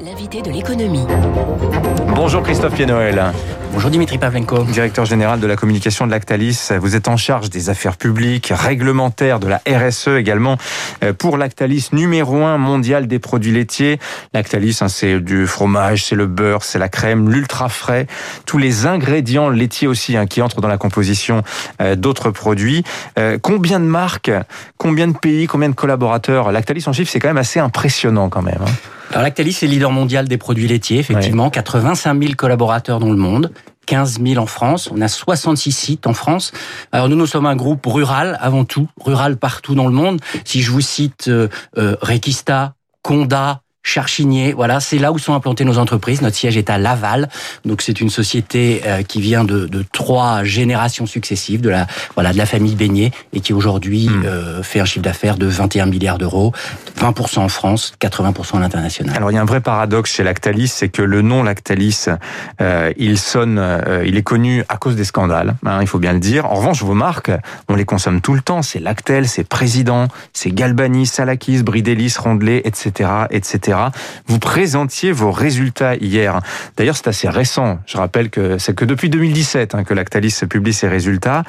l'invité de l'économie. Bonjour Christophe Pienoël. Bonjour Dimitri Pavlenko. Directeur général de la communication de Lactalis. Vous êtes en charge des affaires publiques, réglementaires, de la RSE également. Euh, pour Lactalis, numéro un mondial des produits laitiers. Lactalis, hein, c'est du fromage, c'est le beurre, c'est la crème, l'ultra frais. Tous les ingrédients laitiers aussi hein, qui entrent dans la composition euh, d'autres produits. Euh, combien de marques, combien de pays, combien de collaborateurs? Lactalis en chiffre, c'est quand même assez impressionnant quand même. Alors Lactalis est leader mondial des produits laitiers, effectivement, 85 000 collaborateurs dans le monde. 15 000 en France. On a 66 sites en France. Alors nous, nous sommes un groupe rural avant tout, rural partout dans le monde. Si je vous cite euh, euh, Requista, Conda, Charchinier, voilà, c'est là où sont implantées nos entreprises. Notre siège est à Laval, donc c'est une société euh, qui vient de, de, trois générations successives de la voilà de la famille Beignet et qui aujourd'hui hmm. euh, fait un chiffre d'affaires de 21 milliards d'euros, 20% en France, 80% à l'international. Alors il y a un vrai paradoxe chez Lactalis, c'est que le nom Lactalis, euh, il sonne, euh, il est connu à cause des scandales, hein, il faut bien le dire. En revanche, vos marques, on les consomme tout le temps. C'est Lactel, c'est Président, c'est Galbani, Salakis, Bridelis, Rondelet, etc., etc. Vous présentiez vos résultats hier. D'ailleurs, c'est assez récent. Je rappelle que c'est que depuis 2017 hein, que Lactalis publie ses résultats.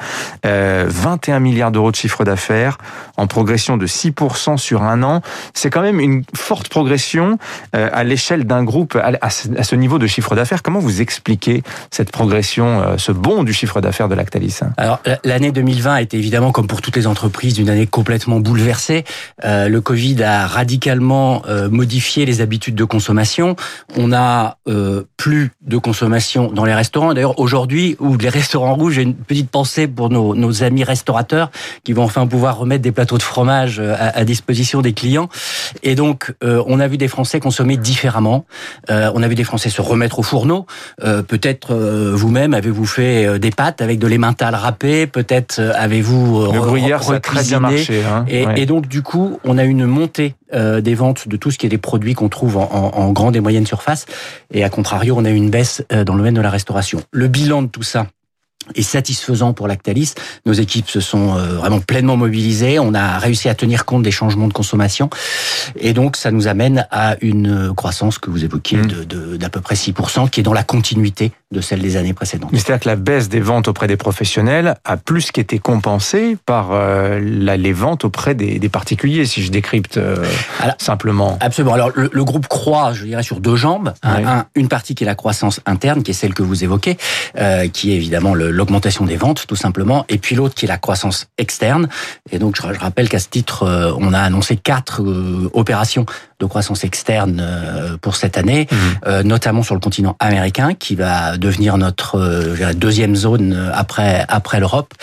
Euh, 21 milliards d'euros de chiffre d'affaires en progression de 6% sur un an. C'est quand même une forte progression euh, à l'échelle d'un groupe à ce niveau de chiffre d'affaires. Comment vous expliquez cette progression, euh, ce bond du chiffre d'affaires de Lactalis Alors, l'année 2020 a été évidemment, comme pour toutes les entreprises, une année complètement bouleversée. Euh, le Covid a radicalement modifié les habitudes de consommation. On a euh, plus de consommation dans les restaurants. D'ailleurs, aujourd'hui, où les restaurants rouges, j'ai une petite pensée pour nos, nos, amis restaurateurs qui vont enfin pouvoir remettre des plateaux de fromage euh, à, à disposition des clients. Et donc, euh, on a vu des Français consommer différemment. Euh, on a vu des Français se remettre au fourneau. Peut-être vous-même avez-vous fait des pâtes avec de l'emmental râpé? Peut-être avez-vous le gruyère, ça a très bien marché. Hein et, et, donc, du coup, on a une montée des ventes de tout ce qui est des produits qu'on trouve en, en, grande et moyenne surface. Et à contrario, on a eu une baisse euh, dans le domaine de la restauration. Le bilan de tout ça, est satisfaisant pour Lactalis. Nos équipes se sont euh, vraiment pleinement mobilisées. On a réussi à tenir compte des changements de consommation. Et donc, ça nous amène à une croissance que vous évoquiez mmh. de d'à peu près 6%, qui est dans la continuité de celle des années précédentes. C'est-à-dire que la baisse des ventes auprès des professionnels a plus qu'été compensée par euh, la, les ventes auprès des, des, particuliers, si je décrypte euh, Alors, simplement. Absolument. Alors, le, le, groupe croît, je dirais, sur deux jambes. Oui. Un, une partie qui est la croissance interne, qui est celle que vous évoquez, euh, qui est évidemment le l'augmentation des ventes, tout simplement, et puis l'autre qui est la croissance externe. Et donc, je, rappelle qu'à ce titre, euh, on a annoncé quatre euh, opérations de croissance externe euh, pour cette année, mmh. notamment sur le continent américain, qui va devenir notre deuxième zone après après l'Europe,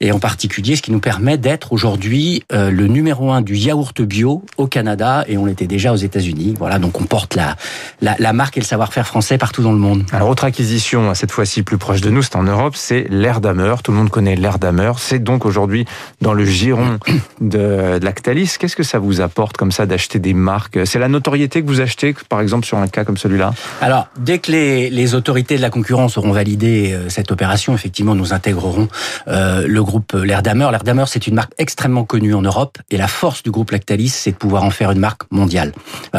et en particulier ce qui nous permet d'être aujourd'hui le numéro un du yaourt bio au Canada, et on l'était déjà aux États-Unis. Voilà, donc on porte la, la, la marque et le savoir-faire français partout dans le monde. Alors, autre acquisition, cette fois-ci plus proche de nous, c'est en Europe, c'est l'air d'Amer. Tout le monde connaît l'air d'Amer. C'est donc aujourd'hui dans le giron de, Lactalis. Qu'est-ce que ça vous apporte comme ça d'acheter des marques? C'est la notoriété que vous achetez, par exemple, sur un cas comme celui-là? Alors, dès que les, autorités de la concurrence auront validé euh, cette opération, effectivement, nous intégrerons euh, le groupe L'air d'Amer. L'air d'Amer, c'est une marque extrêmement connue en Europe et la force du groupe Lactalis, c'est de pouvoir en faire une marque mondiale.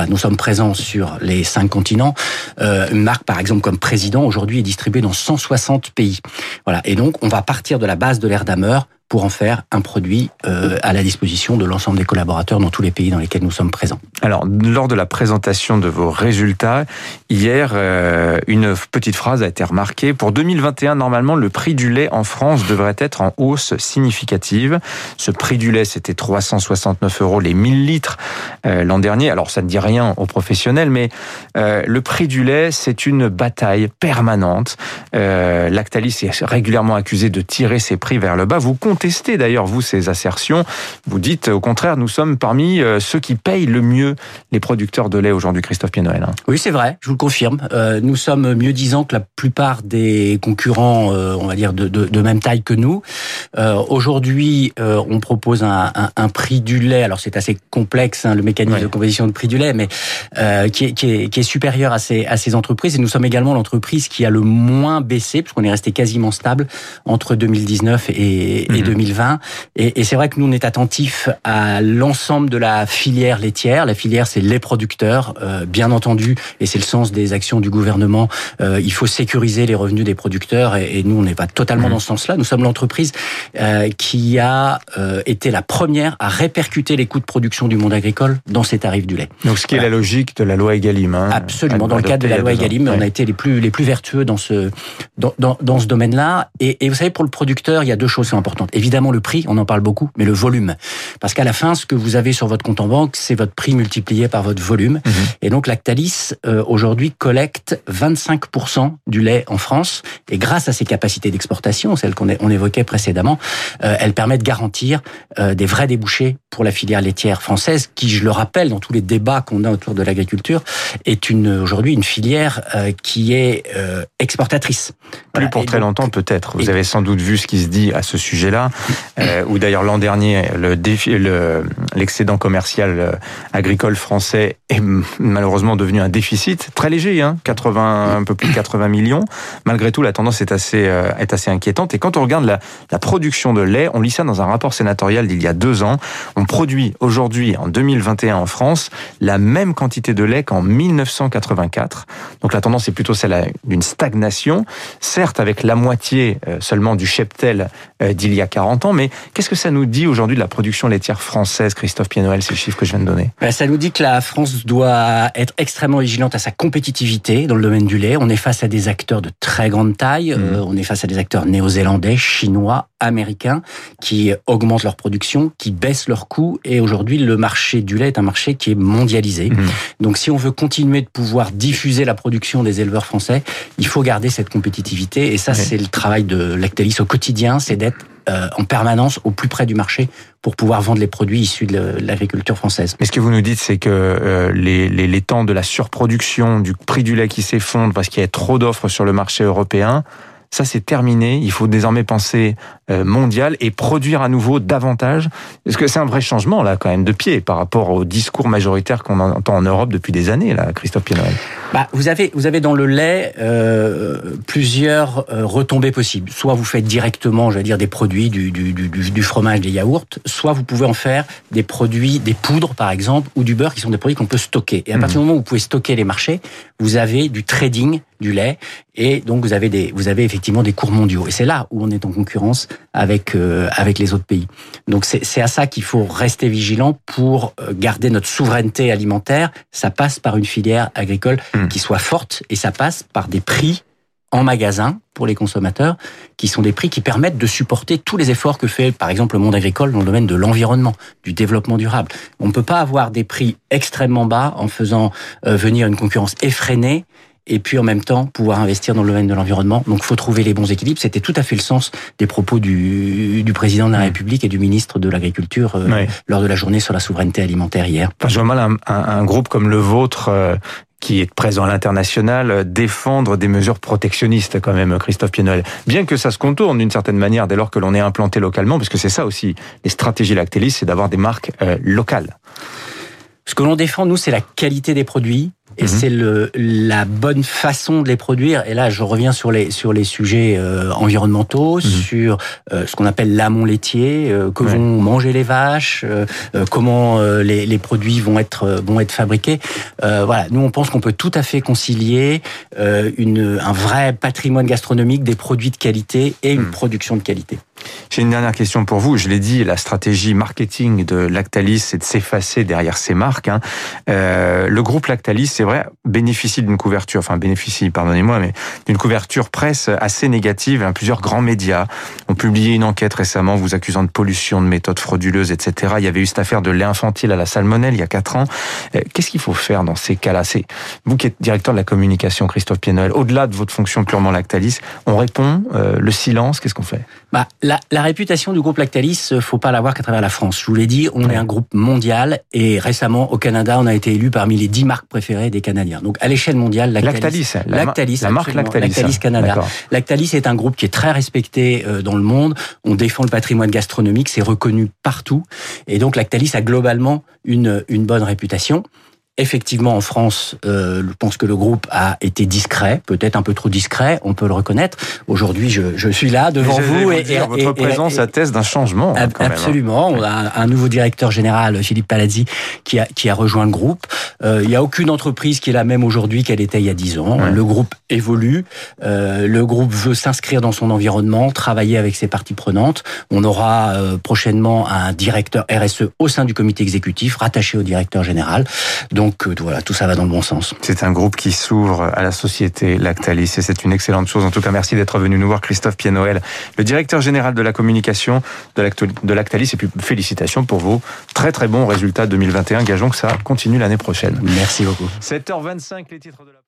Nous sommes présents sur les cinq continents. Euh, une marque, par exemple, comme Président, aujourd'hui, est distribuée dans 160 pays. Voilà, et donc, on va partir de la base de l'air d'Ameur pour en faire un produit euh, à la disposition de l'ensemble des collaborateurs dans tous les pays dans lesquels nous sommes présents. Alors, lors de la présentation de vos résultats, hier, euh, une petite phrase a été remarquée. Pour 2021, normalement, le prix du lait en France devrait être en hausse significative. Ce prix du lait, c'était 369 euros les 1000 litres euh, l'an dernier. Alors, ça ne dit rien aux professionnels, mais le prix du lait, c'est une bataille permanente. Lactalis est régulièrement accusé de tirer ses prix vers le bas. Vous contestez d'ailleurs, vous, ces assertions. Vous dites, au contraire, nous sommes parmi euh, ceux qui payent le mieux les producteurs de lait aujourd'hui, Christophe Pienoël. Oui, c'est vrai, je vous le confirme. Euh, nous sommes mieux disant que la plupart des concurrents, euh, on va dire, de, même taille que nous. Euh, aujourd'hui, euh, on propose un, un, un, prix du lait, alors c'est assez complexe, hein, le mécanisme ouais. de composition de prix du lait, mais euh, qui est, qui, est, qui, est, supérieur à ces, à ces entreprises. Et nous sommes également l'entreprise qui a le moins baissé, puisqu'on est resté quasiment stable entre 2019 et, et 2020. Mhm. Et, et c'est vrai que nous, on est attentif à l'ensemble de la filière laitière. La filière, c'est les producteurs, euh, bien entendu, et c'est le sens des actions du gouvernement. Euh, il faut sécuriser les revenus des producteurs, et, et nous, on n'est pas totalement mhm. dans ce sens-là. Nous sommes l'entreprise euh, qui a euh, été la première à répercuter les coûts de production du monde agricole dans ses tarifs du lait. Donc, ce qui est la logique de la loi Egalim. Hein, Absolument. Dans le cadre de la loi Egalim, on a été les plus les plus vertueux dans ce dans, dans, dans ce domaine-là. Et, et vous savez, pour le producteur, il y a deux choses importantes. Évidemment, le prix, on en parle beaucoup, mais le volume. Parce qu'à la fin, ce que vous avez sur votre compte en banque, c'est votre prix multiplié par votre volume. Mhm. Et donc, Lactalis, euh, aujourd'hui, collecte 25% du lait en France. Et grâce à ses capacités d'exportation, celles qu'on on évoquait précédemment, euh, elle permet de garantir euh, des vrais débouchés pour la filière laitière française, qui, je le rappelle, dans tous les débats qu'on a autour de l'agriculture, est une aujourd'hui une filière qui est exportatrice. Plus pour très longtemps, peut-être. Vous avez sans doute vu ce qui se dit à ce sujet-là, euh, où d'ailleurs l'an dernier, le défi, le, l'excédent commercial euh, agricole français est malheureusement devenu un déficit très léger, hein, 80, un peu plus de 80 millions. Malgré tout, la tendance est assez, euh, est assez inquiétante. Et quand on regarde la, la production de lait, on lit ça dans un rapport sénatorial d'il y a deux ans. On produit aujourd'hui, en 2021 en France, la même quantité de lait qu'en 1984. Donc la tendance est plutôt celle d'une stagnation, certes avec la moitié euh, seulement du cheptel d'il y a 40 ans, mais qu'est-ce que ça nous dit aujourd'hui de la production laitière française, Christophe Pianoël, c'est le chiffre que je viens de donner ben, Ça nous dit que la France doit être extrêmement vigilante à sa compétitivité dans le domaine du lait. On est face à des acteurs de très grande taille, mmh. euh, on est face à des acteurs néo-zélandais, chinois, américains, qui augmentent leur production, qui baissent leurs coûts, et aujourd'hui le marché du lait est un marché qui est mondialisé. Mmh. Donc si on veut continuer de pouvoir diffuser la production des éleveurs français, il faut garder cette compétitivité, et ça c'est le travail de Lactalis au quotidien, c'est d'être euh, en permanence au plus près du marché pour pouvoir vendre les produits issus de l'agriculture française. Mais ce que vous nous dites, c'est que euh, les, les, les, temps de la surproduction, du prix du lait qui s'effondre parce qu'il y a trop d'offres sur le marché européen, ça c'est terminé. Il faut désormais penser euh, mondial et produire à nouveau davantage. Est-ce que c'est un vrai changement là quand même de pied par rapport au discours majoritaire qu'on entend en Europe depuis des années là, Christophe Piennoel bah, vous avez vous avez dans le lait euh, plusieurs euh, retombées possibles. Soit vous faites directement, je vais dire, des produits du, du, du, du, fromage, des yaourts. Soit vous pouvez en faire des produits, des poudres par exemple, ou du beurre, qui sont des produits qu'on peut stocker. Et à partir du mmh. moment où vous pouvez stocker les marchés, vous avez du trading du lait et donc vous avez des vous avez effectivement des cours mondiaux. Et c'est là où on est en concurrence avec euh, avec les autres pays. Donc c'est à ça qu'il faut rester vigilant pour euh, garder notre souveraineté alimentaire. Ça passe par une filière agricole mmh. qui soit forte et ça passe par des prix en magasin pour les consommateurs, qui sont des prix qui permettent de supporter tous les efforts que fait, par exemple, le monde agricole dans le domaine de l'environnement, du développement durable. On ne peut pas avoir des prix extrêmement bas en faisant euh, venir une concurrence effrénée et puis en même temps pouvoir investir dans le domaine de l'environnement. Donc faut trouver les bons équilibres. C'était tout à fait le sens des propos du, du président de la mmh. République et du ministre de l'Agriculture euh, lors de la journée sur la souveraineté alimentaire hier. Enfin, je vois mal un, un, groupe comme le vôtre euh, qui est présent à l'international, euh, défendre des mesures protectionnistes quand même, Christophe Pienol. Bien que ça se contourne d'une certaine manière dès lors que l'on est implanté localement, parce que c'est ça aussi, les stratégies Lactélis, c'est d'avoir des marques locales. Ce que l'on défend, nous, c'est la qualité des produits, et mhm. c'est le la bonne façon de les produire. Et là, je reviens sur les sur les sujets euh, environnementaux, mhm. sur euh, ce qu'on appelle l'amont laitier, euh, que vont manger les vaches, comment les, les produits vont être vont être fabriqués. voilà, nous on pense qu'on peut tout à fait concilier une un vrai patrimoine gastronomique, des produits de qualité et une mhm. production de qualité. J'ai une dernière question pour vous. Je l'ai dit, la stratégie marketing de Lactalis, c'est de s'effacer derrière ces marques. Hein. Euh, le groupe Lactalis, c'est vrai, bénéficie d'une couverture, enfin bénéficie, pardonnez-moi, mais d'une couverture presse assez négative. Hein. Plusieurs grands médias ont publié une enquête récemment vous accusant de pollution, de méthodes frauduleuses, etc. Il y avait eu cette affaire de lait infantile à la salmonelle il y a quatre ans. Euh, qu'est-ce qu'il faut faire dans ces cas-là? C'est vous qui êtes directeur de la communication, Christophe Piennoël. Au-delà de votre fonction purement Lactalis, on répond, euh, le silence, qu'est-ce qu'on fait? Bah, la, la, réputation du groupe Lactalis, euh, faut pas l'avoir qu'à travers la France. Je vous l'ai dit, on est un groupe mondial et récemment au Canada, on a été élu parmi les dix marques préférées des Canadiens. Donc à l'échelle mondiale, Lactalis, Lactalis, la, Lactalis, la marque Lactalis, Lactalis Canada. Lactalis est un groupe qui est très respecté euh, dans le monde. On défend le patrimoine gastronomique, c'est reconnu partout et donc Lactalis a globalement une une bonne réputation. Effectivement, en France, euh, je pense que le groupe a été discret, peut-être un peu trop discret, on peut le reconnaître. Aujourd'hui, je, je, suis là devant vous. et, et, votre présence atteste d'un changement. Hein, quand absolument. Même, On a un nouveau directeur général, Philippe Palazzi, qui a, qui a rejoint le groupe. Euh, il n'y a aucune entreprise qui est la même aujourd'hui qu'elle était il y a dix ans. Ouais. Le groupe évolue. Euh, le groupe veut s'inscrire dans son environnement, travailler avec ses parties prenantes. On aura euh, prochainement un directeur RSE au sein du comité exécutif, rattaché au directeur général. Donc euh, voilà, tout ça va dans le bon sens. C'est un groupe qui s'ouvre à la société Lactalis et c'est une excellente chose. En tout cas, merci d'être venu nous voir, Christophe Pianoël, le directeur général de la communication de Lactalis. Et puis félicitations pour vos très très bons résultats 2021. Gageons que ça continue l'année prochaine. Merci beaucoup. 7h25, les titres de la